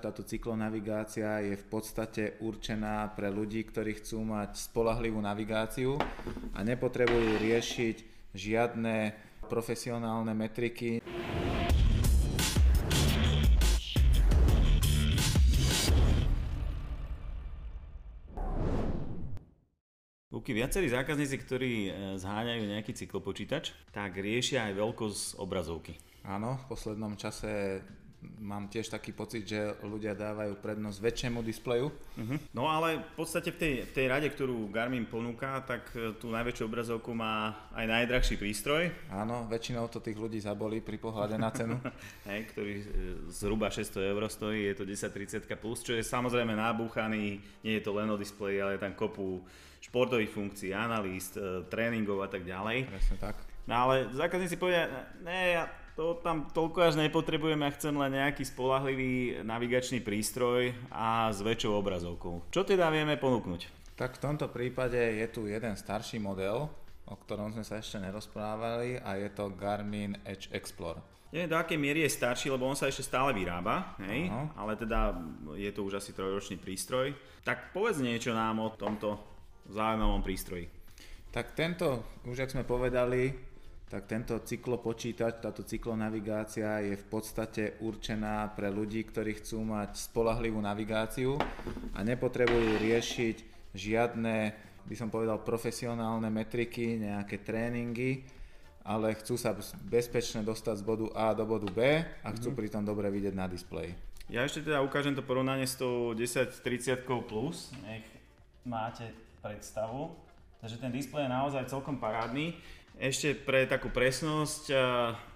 táto cyklonavigácia je v podstate určená pre ľudí, ktorí chcú mať spolahlivú navigáciu a nepotrebujú riešiť žiadne profesionálne metriky. Luky, viacerí zákazníci, ktorí e, zháňajú nejaký cyklopočítač, tak riešia aj veľkosť obrazovky. Áno, v poslednom čase mám tiež taký pocit, že ľudia dávajú prednosť väčšiemu displeju. Uh-huh. No ale v podstate v tej, v tej rade, ktorú Garmin ponúka, tak e, tú najväčšiu obrazovku má aj najdrahší prístroj. Áno, väčšinou to tých ľudí zabolí pri pohľade na cenu. Hej, ktorý e, zhruba 600 eur stojí, je to 1030 plus, čo je samozrejme nabúchaný, nie je to len o displeji, ale je tam kopu športových funkcií, analýst, e, tréningov a tak ďalej. Presne tak. No ale zákazníci povedia, ne, ja to tam toľko až nepotrebujem, ja chcem len nejaký spolahlivý navigačný prístroj a s väčšou obrazovkou. Čo teda vieme ponúknuť? Tak v tomto prípade je tu jeden starší model, o ktorom sme sa ešte nerozprávali a je to Garmin Edge Explorer. Neviem, do akej miery je starší, lebo on sa ešte stále vyrába, hej? ale teda je to už asi trojročný prístroj. Tak povedz niečo nám o tomto zaujímavom prístroji. Tak tento, už ak sme povedali, tak tento cyklopočítač, táto cyklonavigácia je v podstate určená pre ľudí, ktorí chcú mať spolahlivú navigáciu a nepotrebujú riešiť žiadne, by som povedal, profesionálne metriky, nejaké tréningy, ale chcú sa bezpečne dostať z bodu A do bodu B a chcú mm-hmm. pritom dobre vidieť na displeji. Ja ešte teda ukážem to porovnanie s tou 1030 plus, nech máte predstavu. Takže ten displej je naozaj celkom parádny. Ešte pre takú presnosť,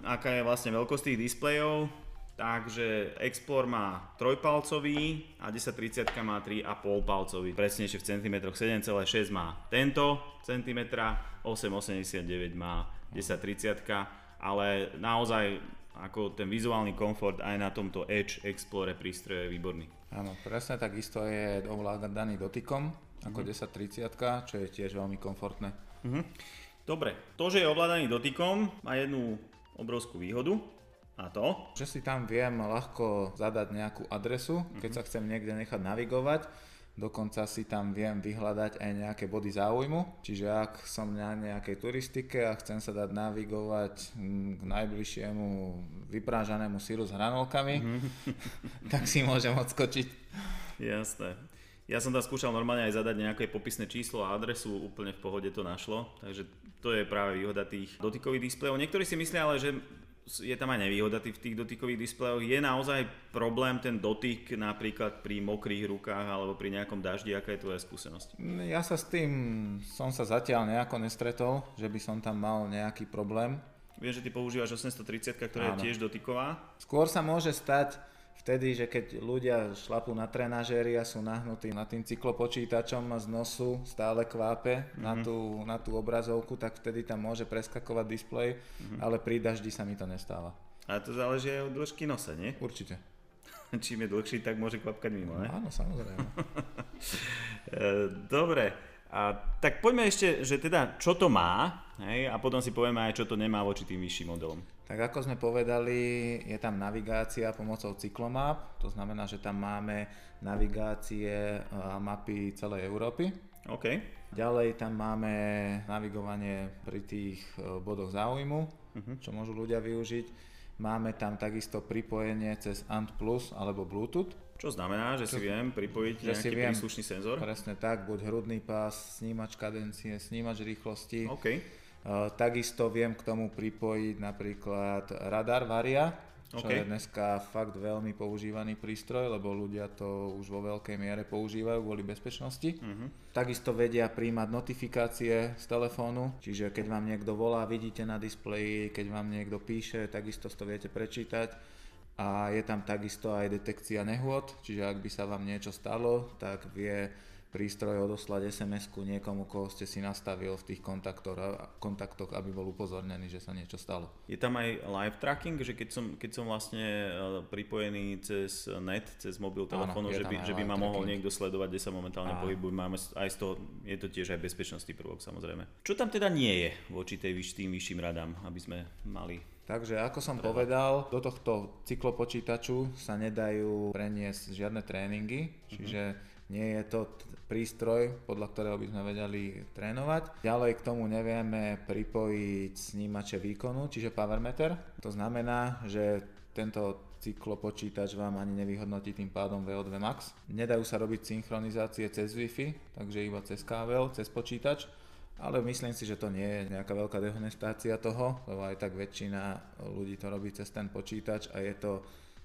aká je vlastne veľkosť tých displejov, takže Explore má trojpalcový a 1030 má 3,5 palcový. Presnejšie v centimetroch 7,6 má tento centimetra, 8,89 má 1030, ale naozaj ako ten vizuálny komfort aj na tomto Edge Explorer prístroje je výborný. Áno, presne takisto je ovládaný dotykom ako mm-hmm. 1030, čo je tiež veľmi komfortné. Mm-hmm. Dobre, to, že je ovládaný dotykom, má jednu obrovskú výhodu a to? Že si tam viem ľahko zadať nejakú adresu, keď mm-hmm. sa chcem niekde nechať navigovať. Dokonca si tam viem vyhľadať aj nejaké body záujmu. Čiže ak som na nejakej turistike a chcem sa dať navigovať hm, k najbližšiemu vyprážanému síru s hranolkami, mm-hmm. tak si môžem odskočiť. Jasné. Ja som tam skúšal normálne aj zadať nejaké popisné číslo a adresu, úplne v pohode to našlo, takže to je práve výhoda tých dotykových displejov. Niektorí si myslia ale, že je tam aj nevýhoda v tých dotykových displejoch. Je naozaj problém ten dotyk napríklad pri mokrých rukách alebo pri nejakom daždi? Aká je tvoja skúsenosť? Ja sa s tým som sa zatiaľ nejako nestretol, že by som tam mal nejaký problém. Viem, že ty používaš 830, ktorá Áno. je tiež dotyková. Skôr sa môže stať, vtedy, že keď ľudia šlapú na trenažéri a sú nahnutí nad tým cyklopočítačom a z nosu stále kvápe mm-hmm. na, mhm. tú, na tú obrazovku, tak vtedy tam môže preskakovať displej, mm-hmm. ale pri daždi sa mi to nestáva. A to záleží aj od dĺžky nosa, nie? Určite. Čím je dlhší, tak môže kvapkať mimo, ne? Áno, samozrejme. E, dobre, a, tak poďme ešte, že teda čo to má, hej, a potom si povieme aj, čo to nemá voči tým vyšším modelom. Tak ako sme povedali, je tam navigácia pomocou Cyclomap, to znamená, že tam máme navigácie a mapy celej Európy. OK. Ďalej tam máme navigovanie pri tých e, bodoch záujmu, uh-huh. čo môžu ľudia využiť. Máme tam takisto pripojenie cez ANT Plus alebo Bluetooth. Čo znamená, že čo, si viem pripojiť že nejaký si viem, príslušný senzor? Presne tak, buď hrudný pás, snímač kadencie, snímač rýchlosti. OK Takisto viem k tomu pripojiť napríklad radar Varia, čo okay. je dneska fakt veľmi používaný prístroj, lebo ľudia to už vo veľkej miere používajú kvôli bezpečnosti. Uh-huh. Takisto vedia príjmať notifikácie z telefónu, čiže keď vám niekto volá, vidíte na displeji, keď vám niekto píše, takisto to viete prečítať. A je tam takisto aj detekcia nehôd, čiže ak by sa vám niečo stalo, tak vie prístroj odoslať SMS-ku niekomu, koho ste si nastavil v tých kontaktoch, aby bol upozornený, že sa niečo stalo. Je tam aj live tracking, že keď som, keď som vlastne e, pripojený cez net, cez mobil telefónu, že by, že by ma mohol niekto sledovať, kde sa momentálne pohybujem, máme aj z toho, je to tiež aj bezpečnostný prvok samozrejme. Čo tam teda nie je voči tej, tým vyšším radám, aby sme mali Takže ako som Treba. povedal, do tohto cyklopočítaču sa nedajú preniesť žiadne tréningy, čiže mm-hmm. nie je to prístroj, podľa ktorého by sme vedeli trénovať. Ďalej k tomu nevieme pripojiť snímače výkonu, čiže power meter. To znamená, že tento cyklopočítač vám ani nevyhodnotí tým pádom VO2 max. Nedajú sa robiť synchronizácie cez Wi-Fi, takže iba cez kábel, cez počítač ale myslím si, že to nie je nejaká veľká dehonestácia toho, lebo aj tak väčšina ľudí to robí cez ten počítač a je to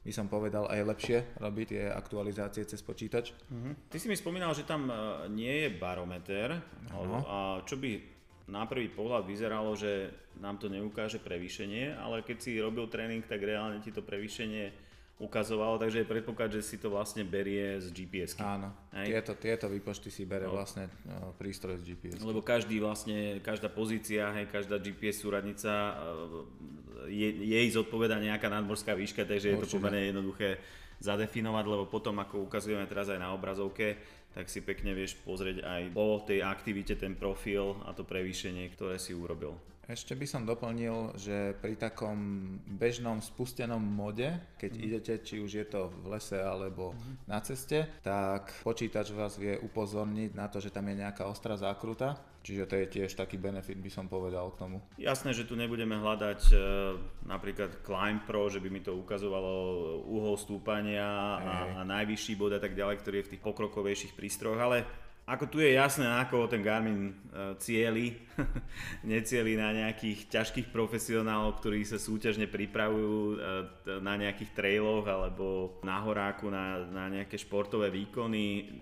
by som povedal, aj lepšie robiť tie aktualizácie cez počítač. Uh-huh. Ty si mi spomínal, že tam e, nie je barometer, uh-huh. a čo by na prvý pohľad vyzeralo, že nám to neukáže prevýšenie, ale keď si robil tréning, tak reálne ti to prevýšenie ukazovalo, takže je predpoklad, že si to vlastne berie z gps Áno, tieto, tieto výpočty si bere no. vlastne no, prístroj z GPS. Lebo každý vlastne, každá pozícia, hej, každá GPS súradnica e, je, jej zodpoveda nejaká nadmorská výška, takže Určite. je to pomerne jednoduché zadefinovať, lebo potom ako ukazujeme teraz aj na obrazovke, tak si pekne vieš pozrieť aj po tej aktivite ten profil a to prevýšenie, ktoré si urobil. Ešte by som doplnil, že pri takom bežnom spustenom mode, keď mm. idete, či už je to v lese alebo mm. na ceste, tak počítač vás vie upozorniť na to, že tam je nejaká ostrá zákruta. Čiže to je tiež taký benefit, by som povedal k tomu. Jasné, že tu nebudeme hľadať e, napríklad Climb Pro, že by mi to ukazovalo uhol stúpania a, a najvyšší bod a tak ďalej, ktorý je v tých pokrokovejších prístrojoch, ale ako tu je jasné, ako ten Garmin uh, cieli, necieli na nejakých ťažkých profesionálov, ktorí sa súťažne pripravujú uh, na nejakých trailoch alebo na horáku, na, na nejaké športové výkony.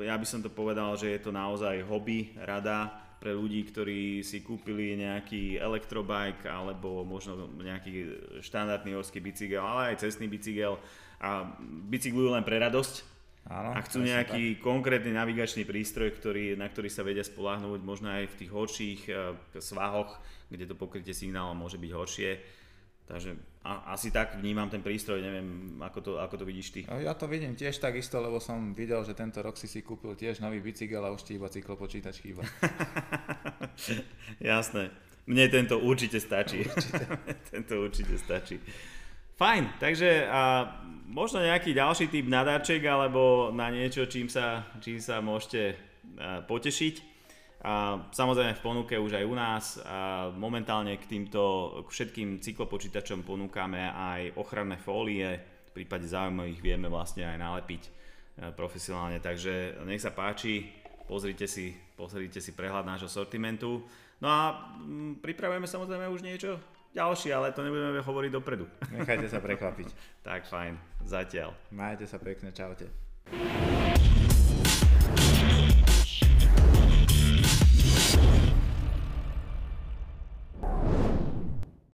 Ja by som to povedal, že je to naozaj hobby, rada pre ľudí, ktorí si kúpili nejaký elektrobike alebo možno nejaký štandardný horský bicykel, ale aj cestný bicykel a bicyklujú len pre radosť Áno, a chcú nejaký tak. konkrétny navigačný prístroj, ktorý, na ktorý sa vedia spolahnúť možno aj v tých horších uh, svahoch, kde to pokrytie signálu môže byť horšie. Takže a, asi tak vnímam ten prístroj, neviem, ako to, ako to vidíš ty. Ja to vidím tiež takisto, lebo som videl, že tento rok si si kúpil tiež nový bicykel a už ti iba cyklopočítač chýba. Jasné. Mne tento určite stačí. Určite. tento určite stačí. Fajn, takže a možno nejaký ďalší typ na darček alebo na niečo, čím sa, čím sa môžete potešiť. A samozrejme v ponuke už aj u nás. A momentálne k týmto k všetkým cyklopočítačom ponúkame aj ochranné fólie. V prípade záujmu ich vieme vlastne aj nalepiť profesionálne. Takže nech sa páči, pozrite si, pozrite si prehľad nášho sortimentu. No a pripravujeme samozrejme už niečo ďalší, ale to nebudeme hovoriť dopredu. Nechajte sa prekvapiť. tak fajn, zatiaľ. Majte sa pekne, čaute.